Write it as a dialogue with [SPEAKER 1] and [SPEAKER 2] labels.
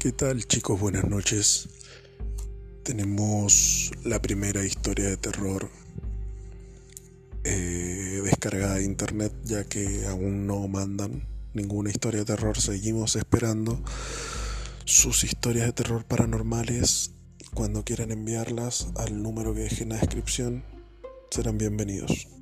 [SPEAKER 1] ¿Qué tal chicos? Buenas noches. Tenemos la primera historia de terror eh, descargada de internet ya que aún no mandan ninguna historia de terror. Seguimos esperando sus historias de terror paranormales. Cuando quieran enviarlas al número que dejé en la descripción serán bienvenidos.